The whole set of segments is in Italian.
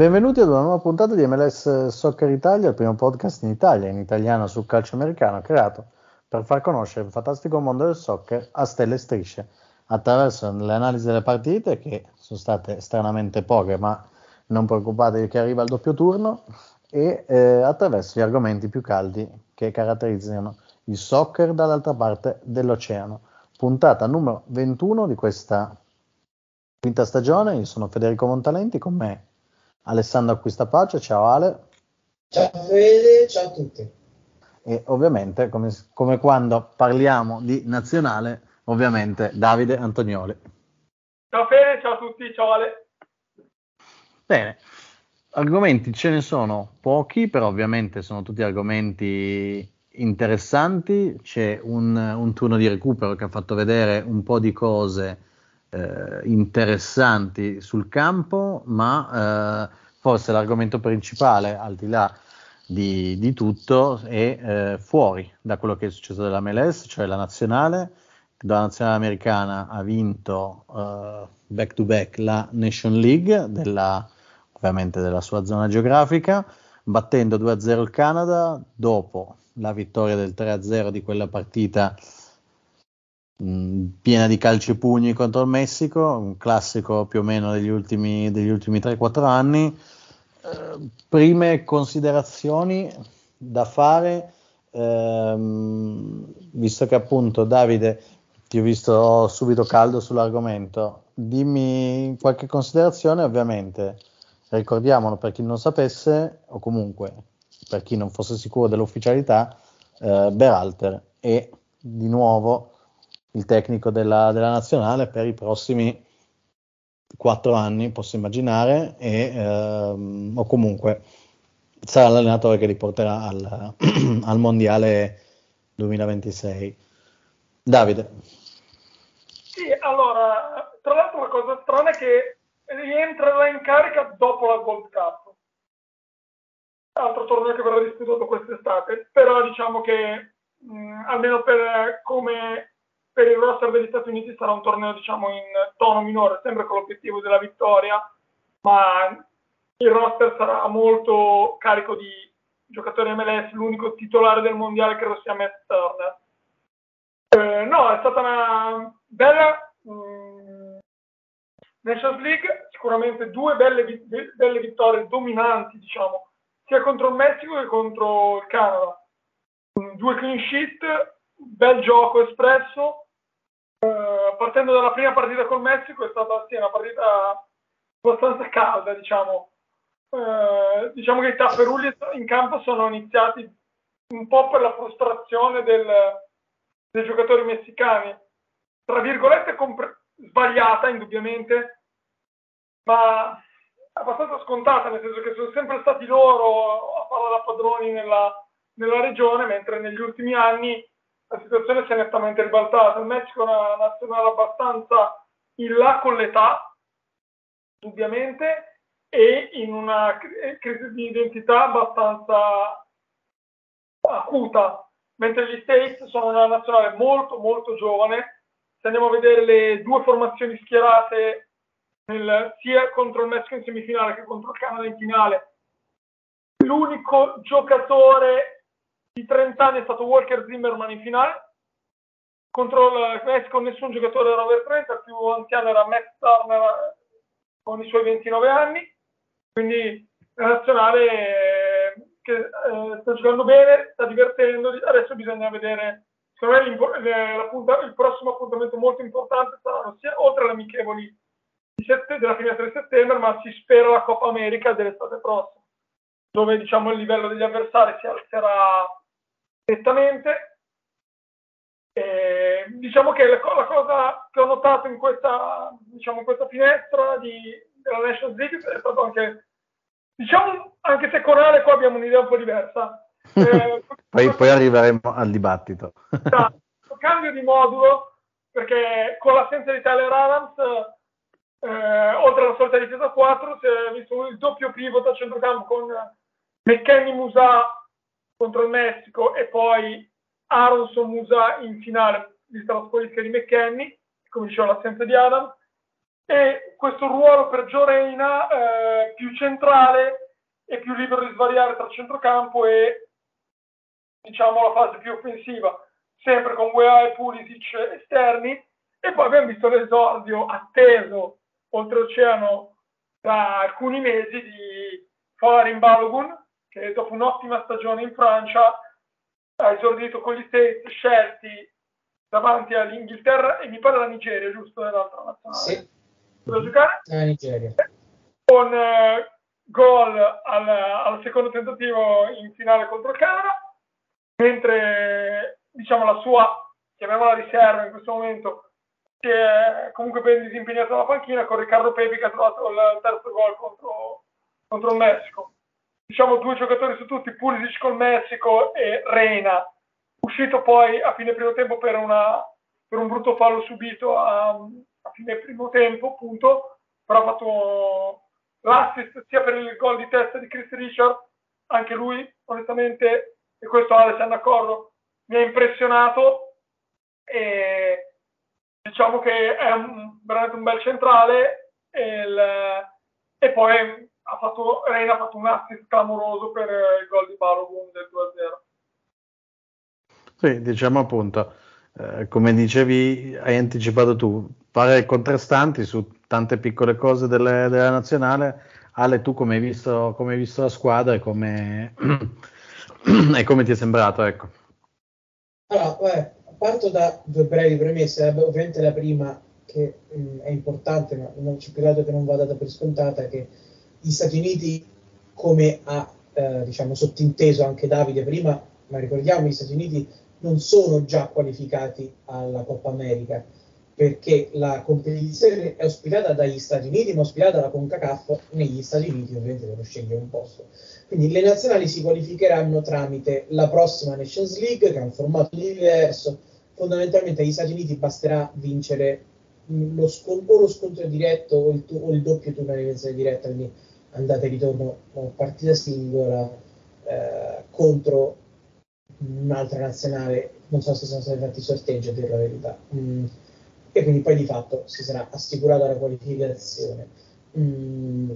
Benvenuti ad una nuova puntata di MLS Soccer Italia, il primo podcast in Italia, in italiano sul calcio americano, creato per far conoscere il fantastico mondo del soccer a stelle e strisce, attraverso le analisi delle partite, che sono state stranamente poche, ma non preoccupatevi che arriva il doppio turno, e eh, attraverso gli argomenti più caldi che caratterizzano il soccer dall'altra parte dell'oceano. Puntata numero 21 di questa quinta stagione, io sono Federico Montalenti, con me Alessandro Acquistapace, ciao Ale. Ciao Fede, ciao a tutti. E ovviamente, come, come, quando parliamo di nazionale, ovviamente Davide Antonioli. Ciao Fede, ciao a tutti, ciao Ale. Bene, argomenti ce ne sono pochi, però ovviamente sono tutti argomenti interessanti. C'è un, un turno di recupero che ha fatto vedere un po' di cose eh, interessanti sul campo, ma eh, forse l'argomento principale, al di là di, di tutto, è eh, fuori da quello che è successo della MLS, cioè la nazionale. La nazionale americana ha vinto back to back la Nation League, della, ovviamente della sua zona geografica, battendo 2-0 il Canada dopo la vittoria del 3-0 di quella partita piena di calci e pugni contro il Messico, un classico più o meno degli ultimi, degli ultimi 3-4 anni. Eh, prime considerazioni da fare, ehm, visto che appunto Davide ti ho visto subito caldo sull'argomento, dimmi qualche considerazione, ovviamente ricordiamolo per chi non sapesse o comunque per chi non fosse sicuro dell'ufficialità, eh, Beralter è di nuovo il tecnico della, della nazionale per i prossimi quattro anni, posso immaginare, e, ehm, o comunque sarà l'allenatore che li porterà al, al mondiale 2026. Davide. Sì, allora, tra l'altro la cosa strana è che rientrerà in carica dopo la Gold Cup, altro torneo che verrà disputato quest'estate, però diciamo che mh, almeno per come per il roster degli Stati Uniti sarà un torneo diciamo in tono minore, sempre con l'obiettivo della vittoria, ma il roster sarà molto carico di giocatori MLS, l'unico titolare del mondiale credo sia Matt Turner. Eh, no, è stata una bella mh, mm, Nations League, sicuramente due belle, belle vittorie dominanti, diciamo, sia contro il Messico che contro il Canada. Mm, due clean sheet, bel gioco espresso. Uh, partendo dalla prima partita col Messico è stata sì, una partita abbastanza calda, diciamo. Uh, diciamo che i tapperulli in campo sono iniziati un po' per la frustrazione del, dei giocatori messicani, tra virgolette compre- sbagliata indubbiamente, ma abbastanza scontata, nel senso che sono sempre stati loro a fare da padroni nella, nella regione, mentre negli ultimi anni la situazione si è nettamente ribaltata. Il Messico è una nazionale abbastanza in là con l'età, indubbiamente, e in una crisi di identità abbastanza acuta, mentre gli States sono una nazionale molto molto giovane. Se andiamo a vedere le due formazioni schierate nel, sia contro il Messico in semifinale che contro il Canada in finale, l'unico giocatore di 30 anni è stato Walker Zimmerman in finale. Contro il Messico nessun giocatore era over 30, il più anziano era Max Turner con i suoi 29 anni. Quindi la nazionale eh, che eh, sta giocando bene, sta divertendo. Adesso bisogna vedere. Secondo me il prossimo appuntamento molto importante saranno sia oltre alle amichevoli della finestra di settembre, ma si spera la Coppa America dell'estate prossima. dove diciamo il livello degli avversari si alzerà nettamente. E, diciamo che la, la, cosa che ho notato in questa, diciamo, in questa finestra di, della Nations League è stato anche, diciamo, anche se con Ale qua abbiamo un'idea un po' diversa. Eh, poi, poi, arriveremo al dibattito. Esatto, cambio di modulo, perché con l'assenza di Tyler Adams, eh, oltre alla solita difesa 4, si è visto il doppio pivot a centrocampo con McKenny Musa contro il Messico e poi Aronson Musa in finale, vista la squalifica di McKenny, come dicevo l'assenza di Adams, e questo ruolo per Gio eh, più centrale e più libero di svariare tra centrocampo e diciamo la fase più offensiva, sempre con Wea e Pulisic esterni, e poi abbiamo visto l'esordio atteso oltreoceano da alcuni mesi di Folarin Balogun, che dopo un'ottima stagione in Francia ha esordito con gli States scelti davanti all'Inghilterra e mi pare la Nigeria, giusto? Nell'altra nazionale. Sì. Dove giocare? La Nigeria. Con eh, gol al, al, secondo tentativo in finale contro il Canada, mentre diciamo la sua, chiamiamola riserva in questo momento, che è comunque ben disimpegnato dalla panchina, con Riccardo Pepi che ha trovato il terzo gol contro, contro il Messico diciamo due giocatori su tutti, Pulisic col Messico e Reina, uscito poi a fine primo tempo per, una, per un brutto fallo subito a, a, fine primo tempo, appunto, però ha fatto l'assist sia per il gol di testa di Chris Richard, anche lui onestamente, e questo Ale se ne d'accordo, mi ha impressionato. E diciamo che è un, veramente un bel centrale e, il, e poi ha fatto, Reina ha fatto un assist clamoroso per il gol di Balogun del 2-0. Sì, diciamo appunto, eh, come dicevi, hai anticipato tu, pare contrastanti su tante piccole cose delle, della nazionale. Ale, tu come hai visto, come hai visto la squadra e come, e come ti è sembrato? Ecco. Allora, beh, parto da due brevi premesse. Ovviamente la prima, che mh, mm, è importante, ma non ci credo che non vada data per scontata, che gli Stati Uniti, come ha eh, diciamo, sottinteso anche Davide prima, ma ricordiamo gli Stati Uniti non sono già qualificati alla Coppa America perché la competizione è ospitata dagli Stati Uniti, ma ospitata dalla CONCACAF negli Stati Uniti, ovviamente devono scegliere un posto. Quindi le nazionali si qualificheranno tramite la prossima Nations League, che ha un formato diverso. Fondamentalmente agli Stati Uniti basterà vincere lo scontro, o lo scontro diretto o il, o il doppio turno di eliminazione diretta, quindi andata e ritorno partita singola eh, contro un'altra nazionale, non so se sono stati fatti sorteggi a dire la verità, mm, e quindi poi di fatto si sarà assicurata la qualificazione. Mm,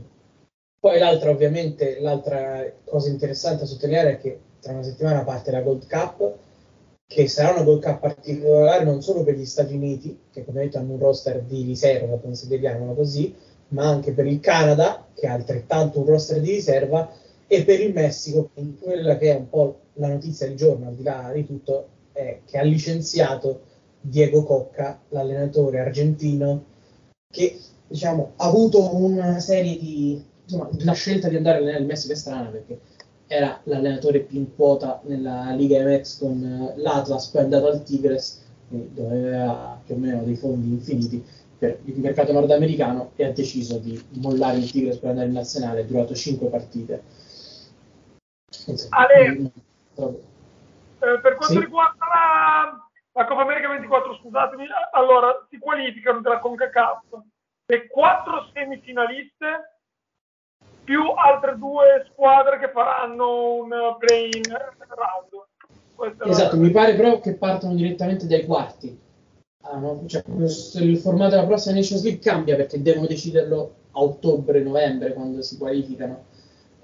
poi l'altra, ovviamente, l'altra cosa interessante da sottolineare è che tra una settimana parte la Gold Cup, che sarà una Gold Cup particolare non solo per gli Stati Uniti, che come detto hanno un roster di riserva, consideriamolo così, ma anche per il Canada, che ha altrettanto un roster di riserva, e per il Messico, quella che è un po' la notizia del giorno, al di là di tutto, è che ha licenziato Diego Cocca, l'allenatore argentino, che diciamo, ha avuto una serie di... Insomma, la scelta di andare il Messico è strana perché era l'allenatore più in quota nella Liga MX con l'Atlas, poi è andato al Tigres, dove aveva più o meno dei fondi infiniti per il mercato nordamericano e ha deciso di mollare il Tigres per andare in nazionale, è durato 5 partite. Insomma, Ale, non... eh, per quanto sì? riguarda la, la Coppa America 24, scusatemi, allora si qualificano della CONCACAF le quattro semifinaliste più altre due squadre che faranno un play-in round. Esatto, mi pare però che partono direttamente dai quarti Ah, no? cioè, il formato della prossima Nations League cambia perché devono deciderlo a ottobre-novembre quando si qualificano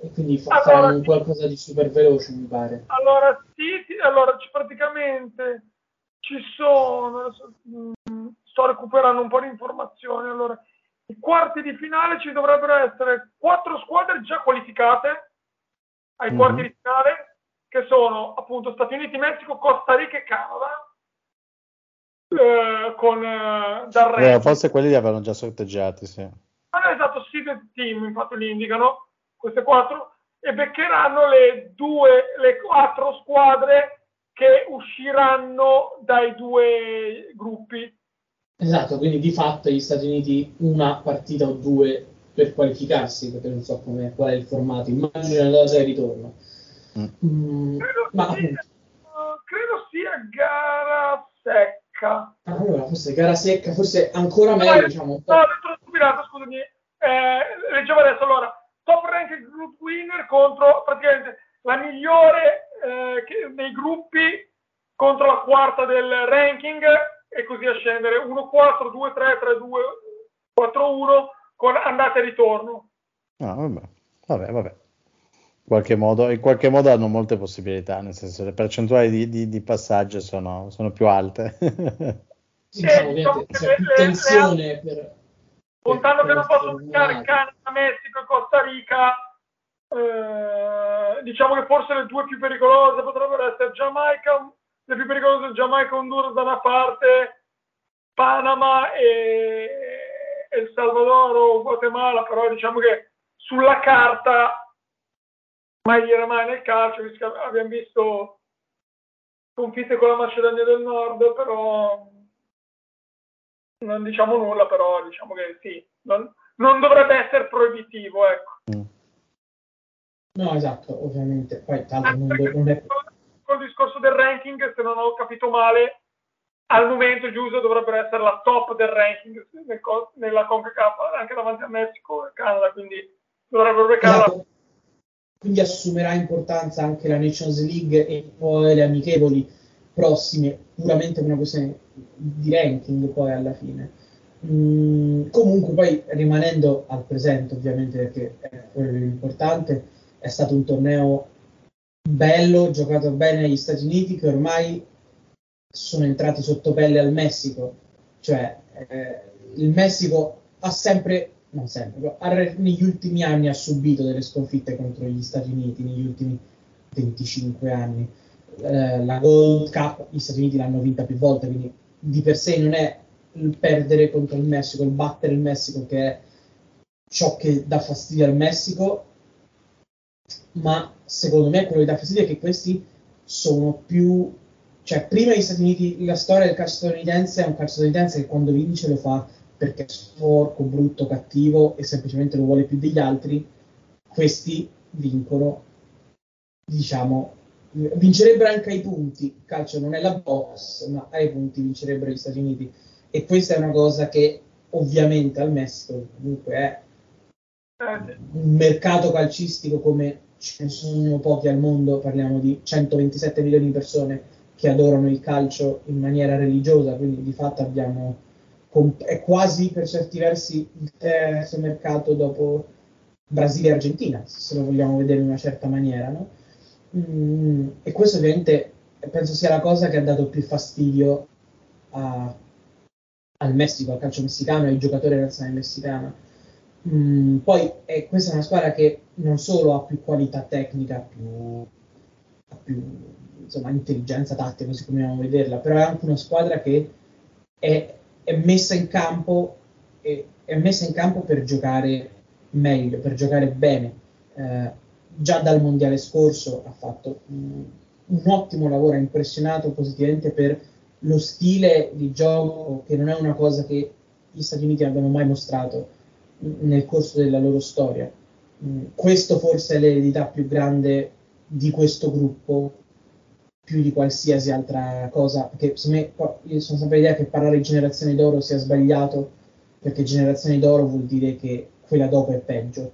e quindi fa, allora, faranno qualcosa di super veloce mi pare allora sì, sì allora praticamente ci sono mm, sto recuperando un po' di informazioni allora i quarti di finale ci dovrebbero essere quattro squadre già qualificate ai mm-hmm. quarti di finale che sono appunto Stati Uniti, Messico, Costa Rica e Canada eh, con eh, dal re. Eh, forse quelli li avevano già sorteggiati, sì. Ah, no, esatto, seeded team, infatti li indicano, queste quattro. e beccheranno le due, le quattro squadre che usciranno dai due gruppi. Esatto, quindi di fatto gli Stati Uniti una partita o due per qualificarsi, perché non so come, qual è il formato, immagino nella data di ritorno. Mm, Credo, ma sia, credo sia gara secca. allora, forse gara secca, forse ancora meglio, No, diciamo. no, po'. ho detto stupidato, scusami. Eh, leggevo adesso, allora, top rank group winner contro praticamente la migliore eh, che- nei gruppi contro la quarta del ranking e così a scendere 1-4, 2-3, 3-2, 4-1 con andata e ritorno. No, vabbè, vabbè, vabbè. In qualche modo, in qualche modo hanno molte possibilità, nel senso le percentuali di, di- di passaggio sono, sono più alte. Sì, diciamo, c'è che più le- tensione per... Contando che non posso giocare. Canada, Messico e Costa Rica, eh, diciamo che forse le due più pericolose potrebbero essere Giamaica, le più pericolose Giamaica e Honduras da una parte, Panama e El Salvador o Guatemala, però diciamo che sulla carta mai dire mai nel calcio, visto che abbiamo visto sconfitte con la Macedonia del Nord, però non diciamo nulla, però diciamo che sì, non, non dovrebbe essere proibitivo, ecco. Mm. No, esatto, ovviamente. Poi tanto non, perché non è... col discorso del ranking, se non ho capito male, al momento Giuse dovrebbero essere la top del ranking nel nella CONCACAF, anche davanti a Messico e Canada, quindi dovrebbero beccare la Esatto. Quindi assumerà importanza anche la Nations League e poi le amichevoli prossime, puramente per una questione di ranking poi alla fine. Mm, comunque poi rimanendo al presente ovviamente perché è quello l'importante, è stato un torneo bello, giocato bene negli Stati Uniti che ormai sono entrati sotto pelle al Messico, cioè eh, il Messico ha sempre, non sempre, ha negli ultimi anni ha subito delle sconfitte contro gli Stati Uniti, negli ultimi 25 anni. Eh, la Gold Cup gli Stati Uniti l'hanno vinta più volte, quindi di per sé non è il perdere contro il Messico, il battere il Messico che è ciò che dà fastidio al Messico, ma secondo me quello che dà fastidio è che questi sono più cioè prima gli Stati Uniti la storia del calcio statunitense è un calcio statunitense che quando vince lo fa perché è sporco, brutto, cattivo e semplicemente lo vuole più degli altri questi vincono diciamo vincerebbero anche ai punti. Il calcio non è la box ma ai punti vincerebbero gli Stati Uniti. E questa è una cosa che ovviamente al Messico comunque è un mercato calcistico come ce ne sono pochi al mondo, parliamo di 127 milioni di persone che adorano il calcio in maniera religiosa, quindi di fatto abbiamo è quasi per certi versi il terzo mercato dopo Brasile e Argentina, se lo vogliamo vedere in una certa maniera, no? Mm, e questo ovviamente penso sia la cosa che ha dato più fastidio a- al Messico, al calcio messicano e ai giocatori della nazionale messicana. Mm, poi eh, questa è una squadra che non solo ha più qualità tecnica, più, ha più insomma, intelligenza tattica, così come dobbiamo vederla, però è anche una squadra che è, è messa in campo è, è messa in campo per giocare meglio, per giocare bene. Eh, già dal mondiale scorso ha fatto mm, un ottimo lavoro, ha impressionato positivamente per lo stile di gioco, che non è una cosa che gli Stati Uniti abbiano mai mostrato nel corso della loro storia. Mm, Questo forse è l'eredità più grande di questo gruppo, più di qualsiasi altra cosa, perché secondo me io sono sempre l'idea che parlare di generazione d'oro sia sbagliato, perché generazione d'oro vuol dire che quella dopo è peggio,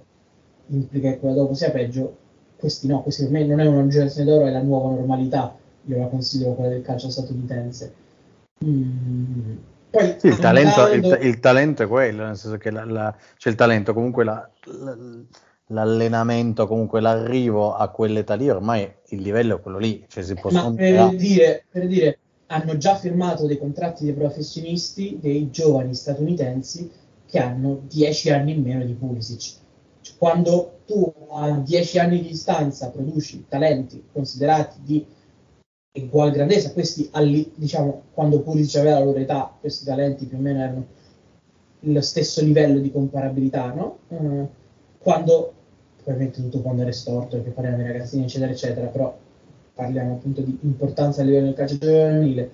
implica che quella dopo sia peggio, questi no, questi per me non è una generazione d'oro, è la nuova normalità, io la considero quella del calcio statunitense. Mm, Poi Sì, il talento, andando- il, il talento è quello, nel senso che la, la- c'è il talento, comunque la- l'allenamento, comunque l'arrivo a quell'età lì, ormai il livello è quello lì, cioè si può Ma per dire, per dire, hanno già firmato dei contratti dei professionisti, dei giovani statunitensi che hanno 10 anni in meno di Pulisic. Cioè, quando tu a 10 anni di distanza produci talenti considerati di uguale grandezza, questi alli- diciamo quando Pulisic aveva la loro età, questi talenti più o meno erano lo stesso livello di comparabilità, no? Eh, quando ovviamente tutto può andare storto perché parliamo di ragazzini eccetera eccetera, però parliamo appunto di importanza a livello del calcio giovanile.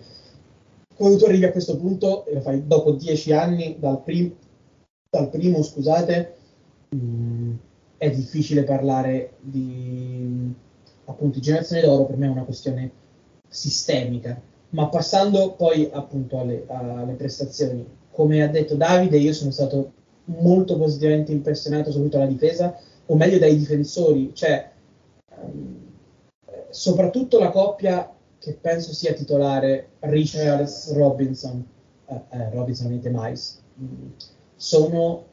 Quando tu arrivi a questo punto e lo fai dopo dieci anni dal, prim- dal primo, scusate, mh, mm, è difficile parlare di appunto generazione d'oro, per me è una questione sistemica. Ma passando poi appunto alle, alle prestazioni, come ha detto Davide, io sono stato molto positivamente impressionato soprattutto dalla difesa, o meglio dai difensori, cioè um, soprattutto la coppia che penso sia titolare Richards Robinson, eh, eh, Robinson e Mais, mm, sono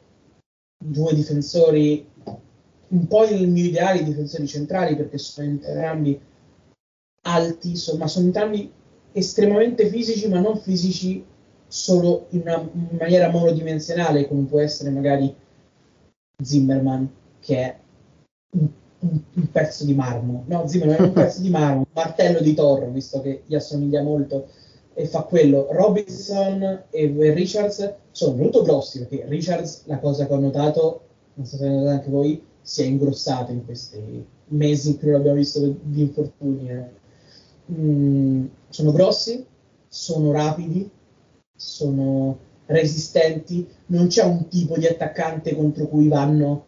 due difensori un po' il mio ideale di difensori centrali perché sono entrambi alti, so, ma sono entrambi estremamente fisici, ma non fisici solo in una in maniera monodimensionale, come può essere magari Zimmerman, che è un, un, un, pezzo di marmo. No, Zimmerman è un pezzo di marmo, un martello di Thor, visto che gli assomiglia molto e fa quello. Robinson e Richards sono molto grossi, perché Richards, la cosa che ho notato, non so se l'avete notato anche voi, si è ingrossato in questi mesi in cui lo abbiamo visto di infortuni. Eh. Mm, sono grossi, sono rapidi, sono resistenti, non c'è un tipo di attaccante contro cui vanno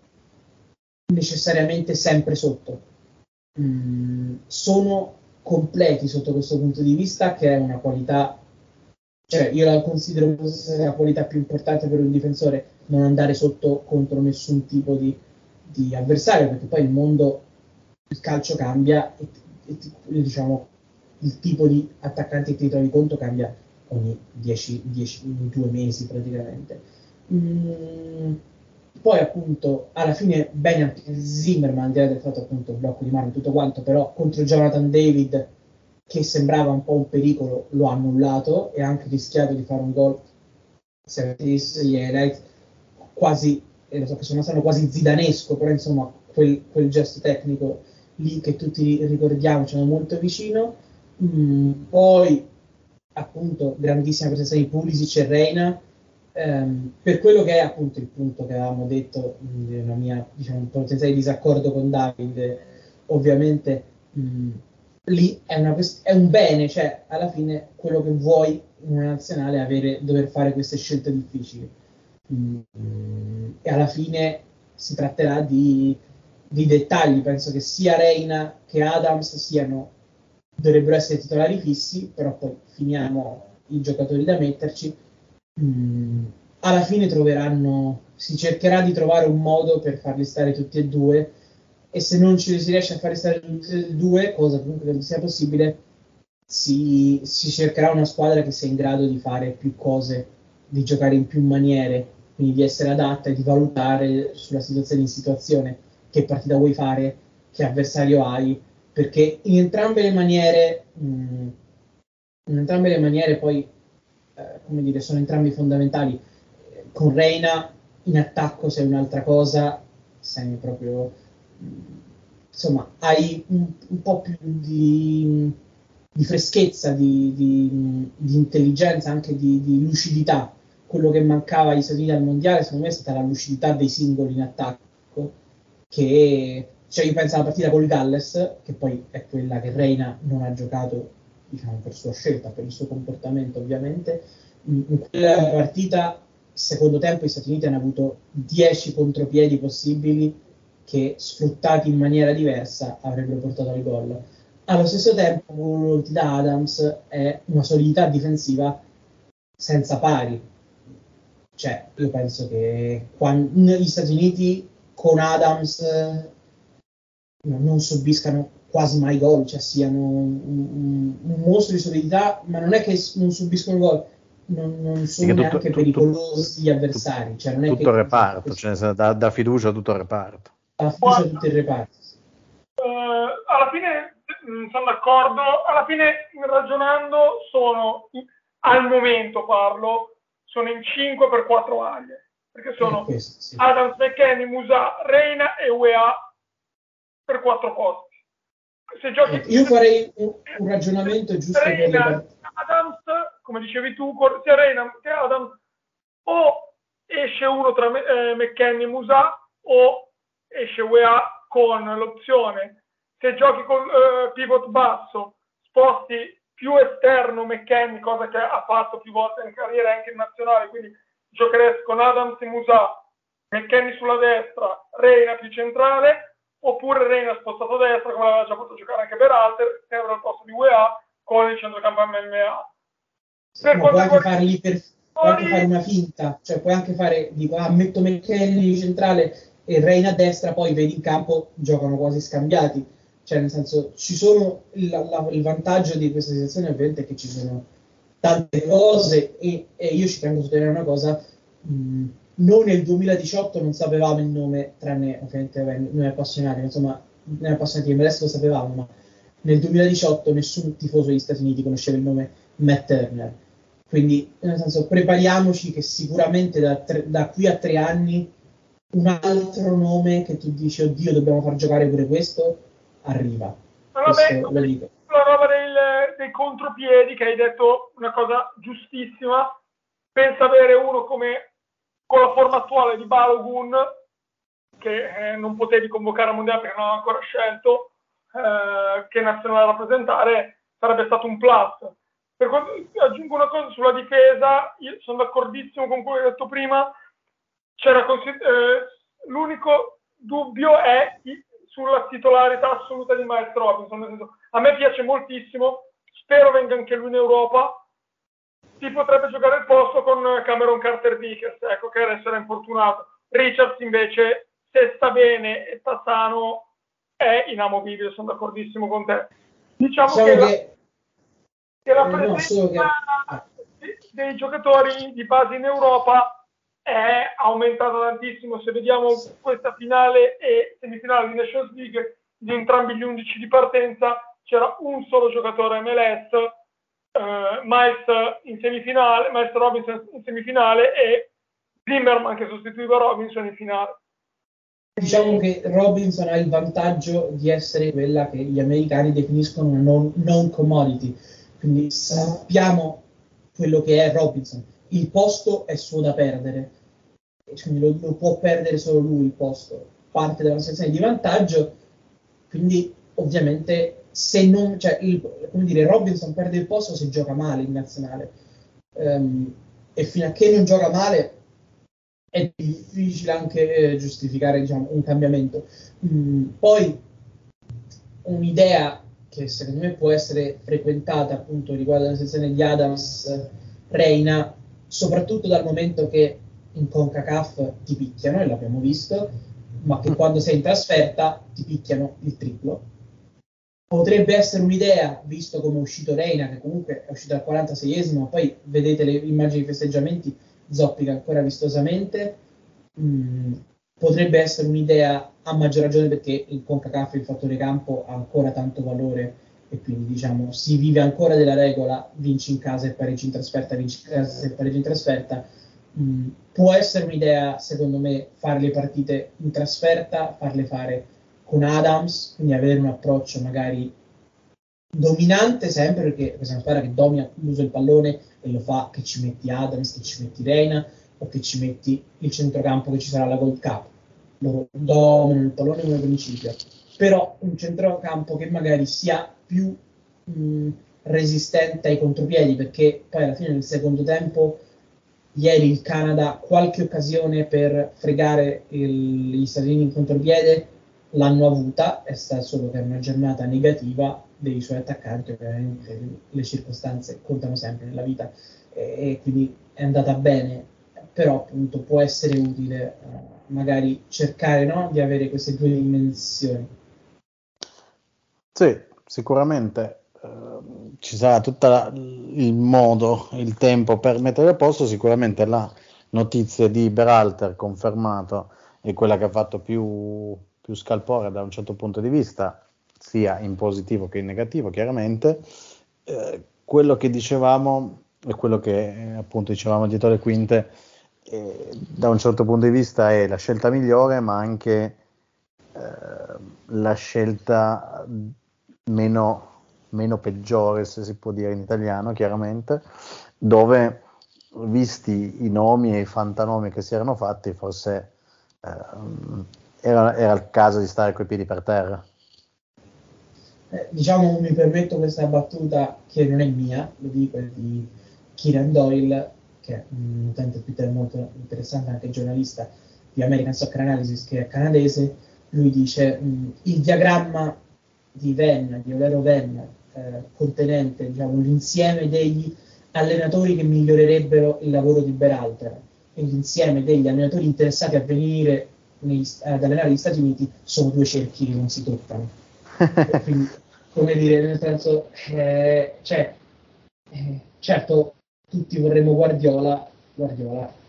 necessariamente sempre sotto. Mm, sono completi sotto questo punto di vista, che è una qualità, cioè io la considero la qualità più importante per un difensore, non andare sotto contro nessun tipo di, di avversario, perché poi il mondo, il calcio cambia e, e diciamo il tipo di attaccante che ti trovi conto cambia ogni 10, 10 due mesi praticamente. Mm, poi appunto alla fine anche Zimmerman, al di là del fatto appunto il blocco di mano e tutto quanto, però contro Jonathan David che sembrava un po' un pericolo lo ha annullato e ha anche rischiato di fare un gol se avete gli highlights quasi, eh, lo so che sono stato quasi zidanesco, però insomma quel, quel gesto tecnico lì che tutti ricordiamo, ce molto vicino. Mm, poi appunto grandissima presenza di Pulisic e Reina ehm, per quello che è appunto il punto che avevamo detto di una mia diciamo, potenziale disaccordo con Davide ovviamente mh, lì è, una, è, un bene cioè alla fine quello che vuoi in una nazionale è avere, dover fare queste scelte difficili mh, e alla fine si tratterà di, di dettagli penso che sia Reina che Adams siano dovrebbero essere titolari fissi, però poi finiamo i giocatori da metterci. Mm, alla fine troveranno, si cercherà di trovare un modo per farli stare tutti e due e se non ci si riesce a fare stare tutti e due, cosa comunque credo sia possibile, si, si cercherà una squadra che sia in grado di fare più cose, di giocare in più maniere, quindi di essere adatta e di valutare sulla situazione in situazione che partita vuoi fare, che avversario hai perché in entrambe le maniere, mh, mm, in entrambe le maniere poi, eh, come dire, sono entrambi fondamentali. Con Reina in attacco sei un'altra cosa, sei proprio, mm, insomma, hai un, un, po' più di, di freschezza, di, di, di, intelligenza, anche di, lucidità. Quello che mancava agli Stati Uniti al mondiale, secondo me, è stata la lucidità dei singoli in attacco, che cioè io penso alla partita con il Galles, che poi è quella che Reina non ha giocato diciamo, per sua scelta, per il suo comportamento ovviamente. In quella partita, secondo tempo, gli Stati Uniti hanno avuto 10 contropiedi possibili che, sfruttati in maniera diversa, avrebbero portato al gol. Allo stesso tempo, l'ulti da Adams è una solidità difensiva senza pari. Cioè, io penso che quando, negli Stati Uniti con Adams non subiscano quasi mai gol, cioè siano un, un, un, mostro di solidità, ma non è che non subiscono gol, non, non sono tutto, neanche tutto, pericolosi gli avversari. Cioè non è tutto il reparto, cioè, da, da, fiducia tutto il reparto. Da fiducia a tutto il reparto. Uh, alla fine mm, sono d'accordo, alla fine ragionando sono, al momento parlo, sono in 5 per 4 maglie, perché sono questo, sì. Adams, McKenny, Musa, Reina e UEA per quattro posti. Se giochi ecco, Io farei un, un ragionamento giusto Reina, per Adams, come dicevi tu, sia Reina che Adams, o esce uno tra eh, McKenny e Musa, o esce UEA con l'opzione. Se giochi con eh, pivot basso, sposti più esterno McKenny, cosa che ha fatto più volte in carriera anche in nazionale, quindi giocheresti con Adams e Musa, McKenny sulla destra, Reina più centrale, oppure Reina spostato a destra, come l'aveva già fatto giocare anche Beralter, sempre al posto di UEA, con il centrocampo MMA. Per puoi anche, farli per, puoi anche fare una finta, cioè puoi anche fare, dico, ah, metto McKenny centrale e Reina a destra, poi vedi in campo giocano quasi scambiati. Cioè, nel senso, ci sono il, la, il vantaggio di questa situazione ovviamente è che ci sono tante cose e, e io ci tengo a sottolineare una cosa, mh, noi nel 2018 non sapevamo il nome, tranne ovviamente noi appassionati, insomma, noi appassionati di MLS lo sapevamo, ma nel 2018 nessun tifoso degli Stati Uniti conosceva il nome Matt Turner. Quindi, nel senso, prepariamoci che sicuramente da, tre, da qui a tre anni un altro nome che tu dici, oddio, dobbiamo far giocare pure questo, arriva. Ma vabbè, lo dico. la roba del, dei contropiedi, che hai detto una cosa giustissima, pensa avere uno come con la forma attuale di Balogun, che eh, non potevi convocare a mondiale perché non aveva ancora scelto, eh, che nazionale rappresentare, sarebbe stato un plus. Per quanto, aggiungo una cosa sulla difesa, io sono d'accordissimo con quello che hai detto prima, eh, l'unico dubbio è sulla titolarità assoluta di Maestro Robinson. a me piace moltissimo, spero venga anche lui in Europa. Si potrebbe giocare il posto con Cameron Carter Vickers, ecco che adesso era infortunato. Richards invece, se sta bene e sta sano, è inamovibile, sono d'accordissimo con te. Diciamo so che, che, la, che la presenza che... dei giocatori di base in Europa è aumentata tantissimo. Se vediamo questa finale e semifinale di Nations League di entrambi gli 11 di partenza, c'era un solo giocatore MLS, eh, Miles in semifinale, Miles Robinson in semifinale e Zimmerman che sostituiva Robinson in finale. Diciamo che Robinson ha il vantaggio di essere quella che gli americani definiscono una non, non commodity, quindi sappiamo quello che è Robinson. Il posto è suo da perdere, quindi lo, lo, può perdere solo lui il posto, parte della situazione di vantaggio, quindi ovviamente se non, cioè, il, come dire, Robinson perde il posto se gioca male in nazionale um, e fino a che non gioca male è difficile anche eh, giustificare diciamo, un cambiamento. Mm, poi un'idea che secondo me può essere frequentata appunto riguardo alla sezione di Adams Reina soprattutto dal momento che in CONCACAF ti picchiano, e l'abbiamo visto, ma che quando sei in trasferta ti picchiano il triplo. Potrebbe essere un'idea, visto come è uscito Reina, che comunque è uscito al 46esimo, poi vedete le immagini di festeggiamenti, zoppica ancora vistosamente. Mm, potrebbe essere un'idea a maggior ragione perché il CONCACAF il fattore campo ha ancora tanto valore e quindi diciamo si vive ancora della regola vinci in casa e pareggi in trasferta, vinci in casa e pareggi in trasferta. Mm, può essere un'idea, secondo me, fare le partite in trasferta, farle fare con Adams, quindi avere un approccio magari dominante sempre perché possiamo sperare che domina l'uso del pallone e lo fa che ci metti Adams, che ci metti Reina o che ci metti il centrocampo che ci sarà alla Gold Cup. Loro dominano il pallone come principio però un centrocampo che magari sia più mh, resistente ai contropiedi, perché poi alla fine del secondo tempo ieri il Canada qualche occasione per fregare il, gli Stati Uniti in contropiede l'hanno avuta, è stata solo che è una giornata negativa dei suoi attaccanti, ovviamente le circostanze contano sempre nella vita e, e quindi è andata bene, però appunto può essere utile uh, magari cercare no, di avere queste due dimensioni. Sì, sicuramente eh, ci sarà tutto il modo, il tempo per mettere a posto, sicuramente la notizia di Beralter confermato è quella che ha fatto più, più scalpore da un certo punto di vista, sia in positivo che in negativo, chiaramente. Eh, quello che dicevamo e quello che eh, appunto dicevamo dietro le quinte, eh, da un certo punto di vista è la scelta migliore, ma anche eh, la scelta meno, meno peggiore, se si può dire in italiano, chiaramente, dove visti i nomi e i fantanomi che si erano fatti, forse eh, era, era il caso di stare coi piedi per terra. Eh, diciamo, mi permetto questa battuta che non è mia, lo dico, di Kieran Doyle, che è un utente Twitter molto interessante, anche giornalista di American Soccer Analysis, che è canadese. Lui dice: mh, Il diagramma di Venn, di Olero Venn, eh, contenente diciamo, l'insieme degli allenatori che migliorerebbero il lavoro di Berhalter e l'insieme degli allenatori interessati a venire negli, ad allenare negli Stati Uniti sono due cerchi che non si toccano. Quindi, come dire, nel senso, eh, cioè, eh, certo, tutti vorremmo Guardiola, Guardiola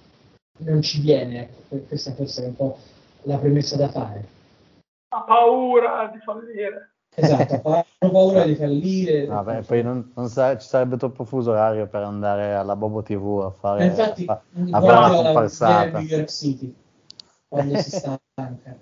non ci viene, ecco, questa forse è un po' la premessa da fare. Ha paura di fallire. Esatto, hanno paura di fallire. Beh, poi non, non sa- ci sarebbe troppo fuso orario per andare alla Bobo TV a fare, infatti, a, a fare una comparsata. New York City quando si stanca.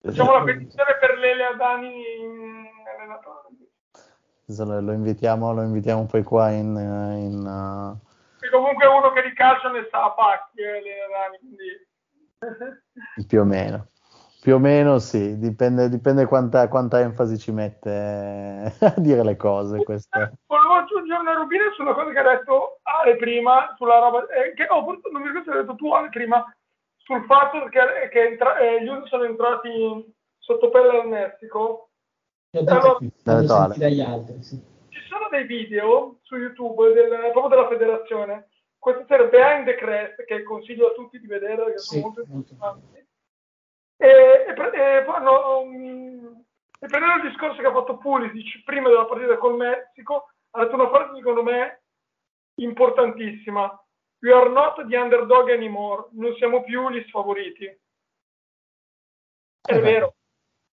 Facciamo la petizione per Lele Adani in allenatore. Lo, invitiamo, lo invitiamo poi qua in, in, uh, comunque uno che di calcio ne sa a pacchi, eh, Lele Adani, quindi... più o meno. Più o meno sì, dipende, dipende quanta, quanta enfasi ci mette eh, a dire le cose. Queste. Volevo aggiungere una rubina sulla cosa che ha detto Ale prima, sulla roba, eh, che, oh, non mi ricordo se hai detto tu Ale prima, sul fatto che, che entra- eh, gli USA sono entrati sotto pelle al Messico. Allora, dagli altri. Sì. Ci sono dei video su YouTube del- proprio della federazione. Questo era Behind the Crest, che consiglio a tutti di vedere, che Sì, sono molto molto interessanti. E, e, pre- e fanno, um, e prendendo il discorso che ha fatto Pulisic prima della partita col Messico, ha detto una frase secondo me importantissima. We are not the underdog anymore, non siamo più gli sfavoriti. È Eh vero.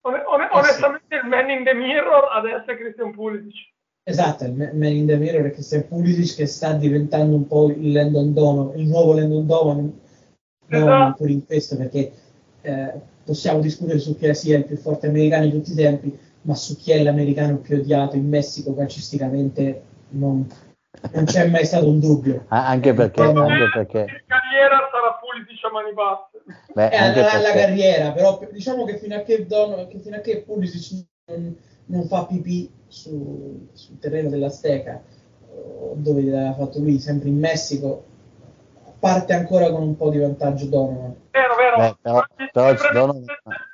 On- on- sì. onestamente il man in the mirror adesso è Christian Pulisic. Esatto, il Ma- Man in the Mirror è Christian Pulisic che sta diventando un po' il Landon Donovan, il nuovo Landon Donovan, Donovan Esatto. pure in questo perché eh, possiamo discutere su chi sia il più forte americano di tutti i tempi, ma su chi è l'americano più odiato in Messico calcisticamente non, non c'è mai stato un dubbio. Ah, Anche perché, anche perché, In carriera sarà Pulisic a mani basse. beh, È anche alla, alla perché carriera, però diciamo che fino a che, Don, che, fino a che Pulisic non, non fa pipì su- sul terreno dell'Azteca, o dove l'ha fatto lui, sempre in Messico, parte ancora con un po' di vantaggio Donovan. Vero, vero. Beh, però- però sono-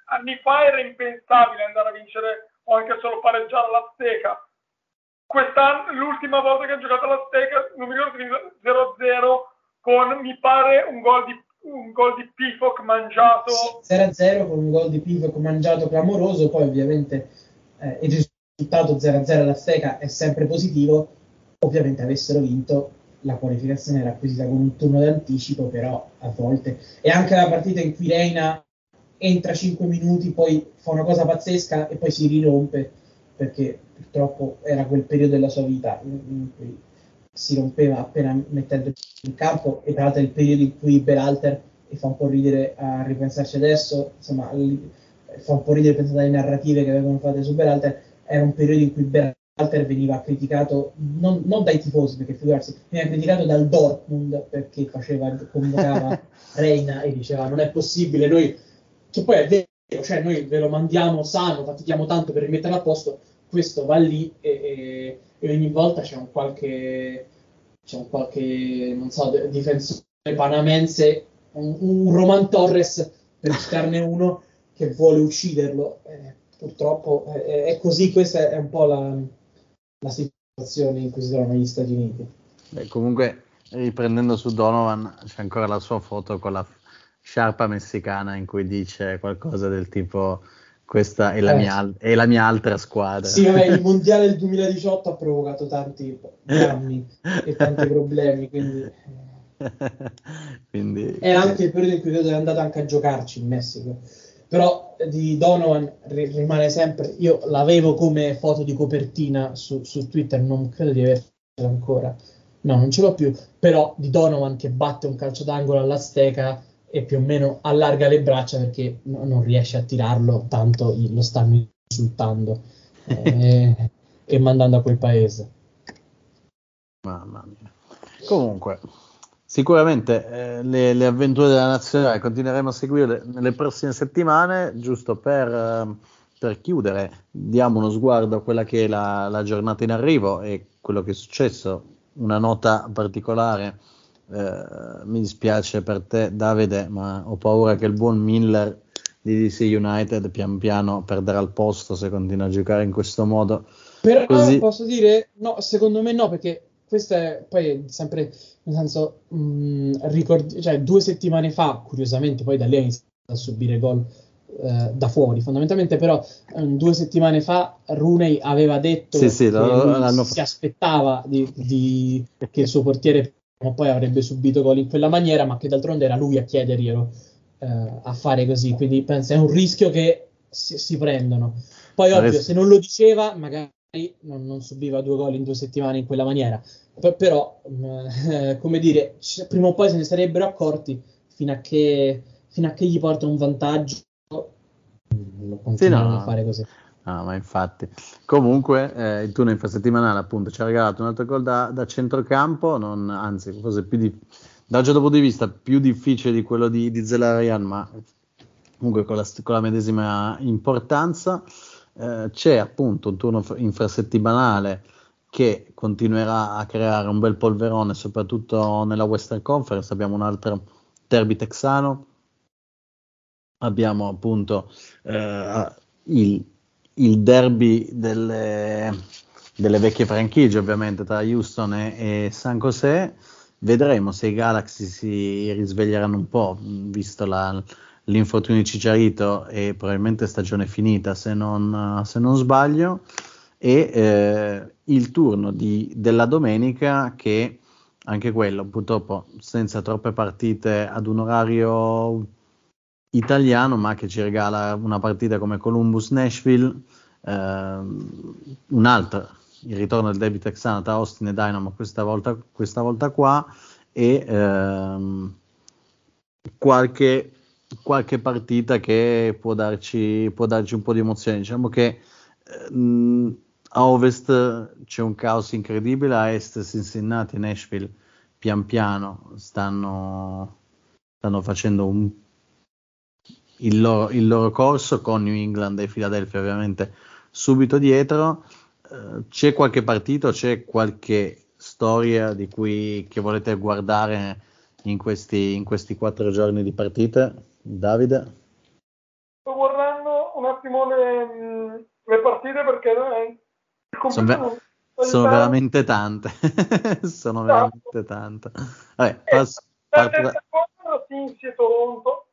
Anni fa era impensabile andare a vincere o anche solo pareggiare l'Azteca. Quest'anno, l'ultima volta che ha giocato all'Azteca, non mi ricordo se vinse 0-0 con, mi pare, un gol di, un gol di Pifoc mangiato. 0-0 con un gol di Pivoc mangiato clamoroso, poi ovviamente eh, il risultato 0-0 all'Azteca è sempre positivo, ovviamente avessero vinto la qualificazione era acquisita con un turno d'anticipo, però a volte e anche la partita in cui Reina entra 5 minuti, poi fa una cosa pazzesca e poi si rirompe perché purtroppo era quel periodo della sua vita in, in cui si rompeva appena mettendo in campo e tra l'altro è il periodo in cui Beralter e fa un po' ridere a ripensarci adesso, insomma, fa un po' ridere pensare alle narrative che vengono fatte su Beralter, era un periodo in cui Beralter veniva criticato non, non dai tifosi, perché figurarsi, veniva criticato dal Dortmund perché faceva, convocava Reina e diceva non è possibile, noi, che poi è vero, cioè noi ve lo mandiamo sano, fatichiamo tanto per rimetterlo a posto, questo va lì e, e- e ogni volta c'è un qualche, c'è un qualche, non so, difensore panamense, un, un Roman Torres, per citarne uno, che vuole ucciderlo. Eh, purtroppo eh, è così, questa è un po' la, la situazione in cui si trovano gli Stati Uniti. Beh, comunque, riprendendo su Donovan, c'è ancora la sua foto con la sciarpa messicana in cui dice qualcosa del tipo questa è la, Eh. mia, è la mia altra squadra. Sì, vabbè, il mondiale del 2018 ha provocato tanti danni e tanti problemi, quindi Quindi, era anche il periodo in cui credo è andato anche a giocarci in Messico. Però eh, di Donovan ri- rimane sempre. Io l'avevo come foto di copertina su, su Twitter, non credo di avercela ancora. No, non ce l'ho più. Però di Donovan che batte un calcio d'angolo all'Azteca e più o meno allarga le braccia perché no- non riesce a tirarlo, tanto lo stanno insultando eh, e mandando a quel paese. Mamma mia. Comunque, Sicuramente eh, le, le, avventure della nazionale continueremo a seguirle nelle prossime settimane, giusto per, eh, per chiudere, diamo uno sguardo a quella che è la, la, giornata in arrivo e quello che è successo. Una nota particolare, eh, mi dispiace per te Davide, ma ho paura che il buon Miller di DC United pian piano perderà il posto se continua a giocare in questo modo. Però Così... posso dire, no, secondo me no, perché questo è poi sempre, nel senso, mh, mm, ricordi, cioè due settimane fa, curiosamente, poi da lì ha iniziato a subire gol eh, da fuori, fondamentalmente però um, due settimane fa Rooney aveva detto sì, sì, che si aspettava di, di, che il suo portiere poi avrebbe subito gol in quella maniera, ma che d'altronde era lui a chiederglielo eh, a fare così, quindi penso è un rischio che si, si prendono. Poi ovvio, se non lo diceva, magari non, non, subiva due gol in due settimane in quella maniera. P- però, eh, come dire, c- prima o poi se ne sarebbero accorti fino a che, fino a che gli porta un vantaggio. Lo continuano sì, no. a fare così. No, ma infatti. Comunque, eh, il turno infrasettimanale appunto ci ha regalato un altro gol da, da centrocampo, non, anzi, forse più di, da un certo punto di vista più difficile di quello di, di Zelarian, ma comunque con la, con la medesima importanza. Eh, c'è appunto un turno infrasettimanale che continuerà a creare un bel polverone, soprattutto nella Western Conference. Abbiamo un altro derby texano, abbiamo appunto eh, il, il, derby delle, delle, vecchie franchigie, ovviamente tra Houston e, e San José. Vedremo se i Galaxy si risveglieranno un po', visto la, l'infortunio di Cicciarito e probabilmente stagione finita se non, se non sbaglio e eh, il turno di, della domenica che anche quello purtroppo senza troppe partite ad un orario italiano ma che ci regala una partita come Columbus Nashville eh, un'altra il ritorno del debito texano tra Austin e Dynamo questa volta, questa volta qua e ehm, qualche qualche partita che può darci, può darci un po' di emozione. Diciamo che eh, a ovest c'è un caos incredibile, a est Cincinnati e Nashville pian piano stanno, stanno facendo un, il, loro, il, loro, corso con New England e Philadelphia ovviamente subito dietro. Eh, c'è qualche partito, c'è qualche storia di cui che volete guardare in questi, in questi quattro giorni di partite? Davide? Sto guardando un attimo le, le partite perché eh, sono, ve- sono veramente tante. sono esatto. veramente tante. Vabbè, passo, parto da... Toronto.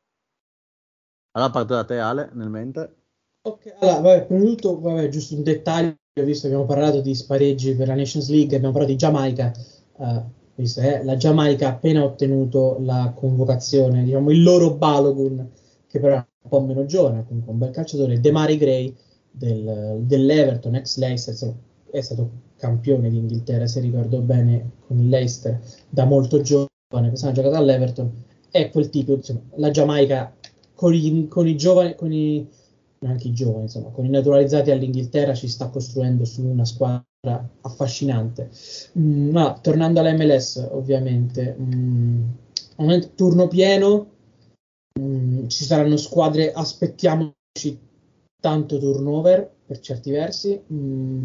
Allora parto da te Ale, nel mente. Ok, allora, vabbè, prima di tutto, vabbè, giusto un dettaglio, visto che abbiamo parlato di spareggi per la Nations League, abbiamo parlato di Giamaica, uh, visto che la Giamaica ha appena ottenuto la convocazione, diciamo il loro Balogun, che però è un po' meno giovane, comunque un bel calciatore, Demari Gray del, dell'Everton, ex Leicester, è stato campione d'Inghilterra, se ricordo bene, con il Leicester da molto giovane, quest'anno ha giocato all'Everton, è quel tipo, insomma, la Giamaica con i, con i giovani, con i, anche i giovani, insomma, con i naturalizzati all'Inghilterra ci sta costruendo su una squadra affascinante. Mm, ma tornando all'MLS, ovviamente, mm, turno pieno, mm, ci saranno squadre, aspettiamoci tanto turnover per certi versi. Mm,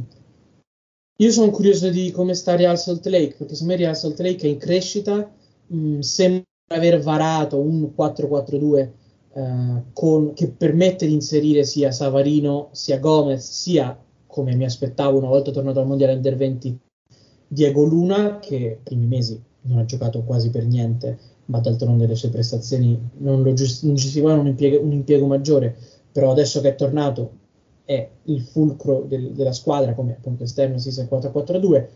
io sono curioso di come sta Real Salt Lake, perché secondo me Real Salt Lake è in crescita, mm, sembra aver varato un 4-4-2 eh, con, che permette di inserire sia Savarino, sia Gomez, sia come mi aspettavo una volta tornato al mondiale under 20 Diego Luna che i primi mesi non ha giocato quasi per niente ma d'altronde le sue prestazioni non, lo giust- non un un impiego maggiore. Però adesso che è tornato è il fulcro del, della squadra come appunto esterno si 4-4-2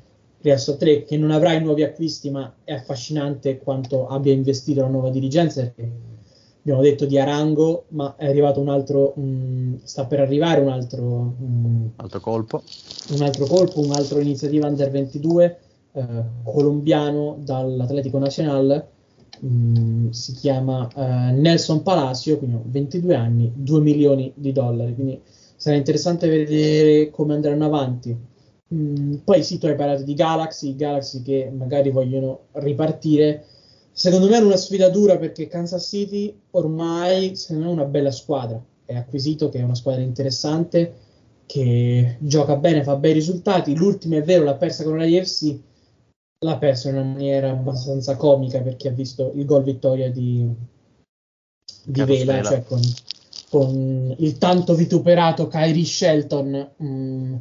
Real 3 che non avrà i nuovi acquisti ma è affascinante quanto abbia investito la nuova dirigenza perché abbiamo detto di Arango, ma è arrivato un altro, mh, sta per arrivare un altro, mh, altro colpo, un altro colpo, un'altra iniziativa under 22 eh, colombiano dall'Atletico Nacional, mh, si chiama eh, Nelson Palacio, quindi 22 anni, 2 milioni di dollari, quindi sarà interessante vedere come andranno avanti. poi sì, tu hai parlato di Galaxy, Galaxy che magari vogliono ripartire secondo me è una sfida dura perché Kansas City ormai secondo me è una bella squadra, è acquisito che è una squadra interessante, che gioca bene, fa bei risultati, l'ultima è vero l'ha persa con la IFC, l'ha persa in una maniera abbastanza comica per chi ha visto il gol vittoria di, di Vela, cioè con, con, il tanto vituperato Kyrie Shelton mh, mm,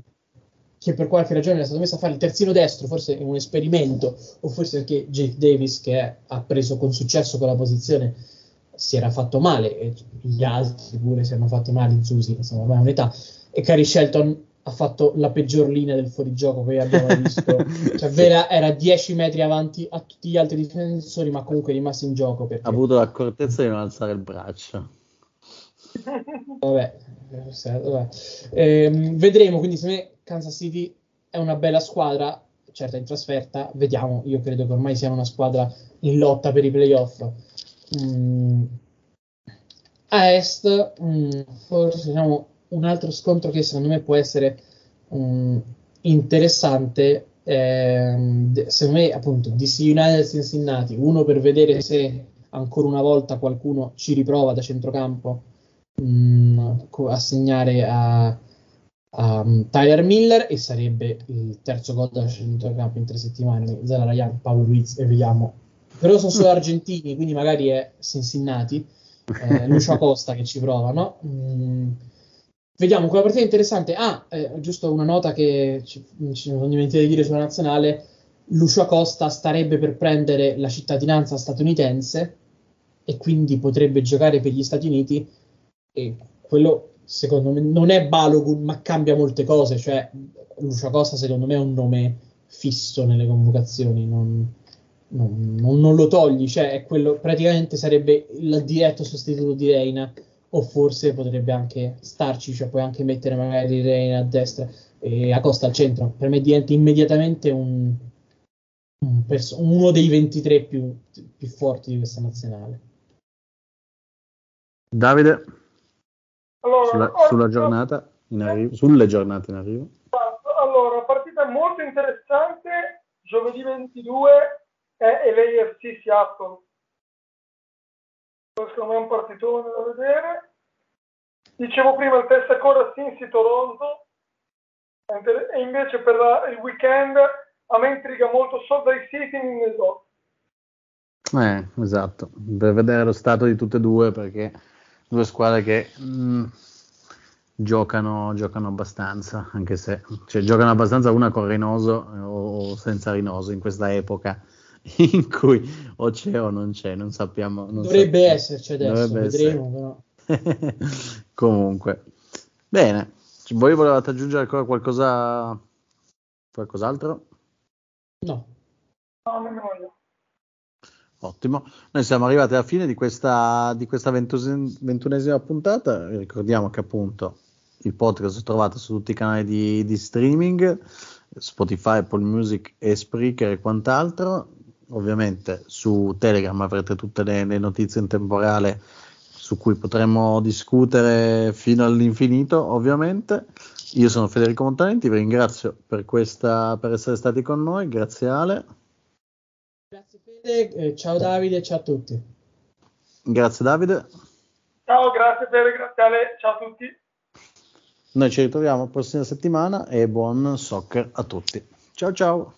che per qualche ragione era stato messo a fare il terzino destro, forse in un esperimento, o forse perché Jake Davis, che è, ha preso con successo quella posizione, si era fatto male, e gli altri pure si erano fatti male, in Zusi, insomma, ormai è un'età, e Cary Shelton ha fatto la peggior linea del fuorigioco che abbiamo visto, cioè Vera era 10 metri avanti a tutti gli altri difensori, ma comunque è rimasto in gioco. Perché... Ha avuto l'accortezza di non alzare il braccio. Vabbè, vabbè. Eh, vedremo, quindi se me Kansas City è una bella squadra, certo in trasferta, vediamo, io credo che ormai sia una squadra in lotta per i playoff. Mm. A est, mm, forse diciamo, un altro scontro che secondo me può essere um, interessante, eh, secondo me appunto DC United Cincinnati, uno per vedere se ancora una volta qualcuno ci riprova da centrocampo um, a segnare a um, Tyler Miller e sarebbe il terzo gol da centrocampo in tre settimane Zara Ryan, Paolo Ruiz e vediamo però sono solo argentini quindi magari è Cincinnati eh, Lucio Acosta che ci prova no? Mm, vediamo quella partita interessante ah eh, giusto una nota che ci, ci sono dimenticato di dire sulla nazionale Lucio Acosta starebbe per prendere la cittadinanza statunitense e quindi potrebbe giocare per gli Stati Uniti e quello secondo me non è Balogun, ma cambia molte cose. Cioè, Lucia Costa, secondo me, è un nome fisso nelle convocazioni. Non, non, non, non, lo togli, cioè quello praticamente sarebbe il diretto sostituto di Reina. O forse potrebbe anche starci, cioè puoi anche mettere magari Reina a destra e Acosta al centro. Per me diventa immediatamente un, un perso- uno dei 23 più, più forti di questa nazionale. Davide? Allora, sulla, sulla giornata in arrivo, sulle giornate in arrivo. Allora, partita molto interessante, giovedì 22 è l'AFC Seattle. Secondo me è un partitone da vedere. Dicevo prima il test ancora Cincy Toronto e invece per la, il weekend a me intriga molto Salt Lake City in Minnesota. Eh, esatto, per vedere lo stato di tutte e due perché due squadre che mh, mm, giocano, giocano, abbastanza, anche se cioè, giocano abbastanza una con Reynoso o, senza Reynoso in questa epoca in cui o c'è o non c'è, non sappiamo. Non Dovrebbe sappiamo. esserci adesso, Dovrebbe vedremo essere. Comunque, bene, voi volevate aggiungere ancora qualcosa, qualcos'altro? No. No, non voglio. Ottimo, noi siamo arrivati alla fine di questa, di questa ventunesima puntata. Ricordiamo che appunto il podcast lo trovate su tutti i canali di, di streaming, Spotify, Apple Music e Spreaker e quant'altro. Ovviamente su Telegram avrete tutte le, le notizie in temporale su cui potremo discutere fino all'infinito, ovviamente. Io sono Federico Montanenti, vi ringrazio per, questa, per essere stati con noi, grazie Ale. Eh, ciao Davide, ciao a tutti. Grazie Davide. Ciao, grazie Fede, grazie Ale, ciao a tutti. Noi ci ritroviamo la prossima settimana e buon soccer a tutti. Ciao ciao.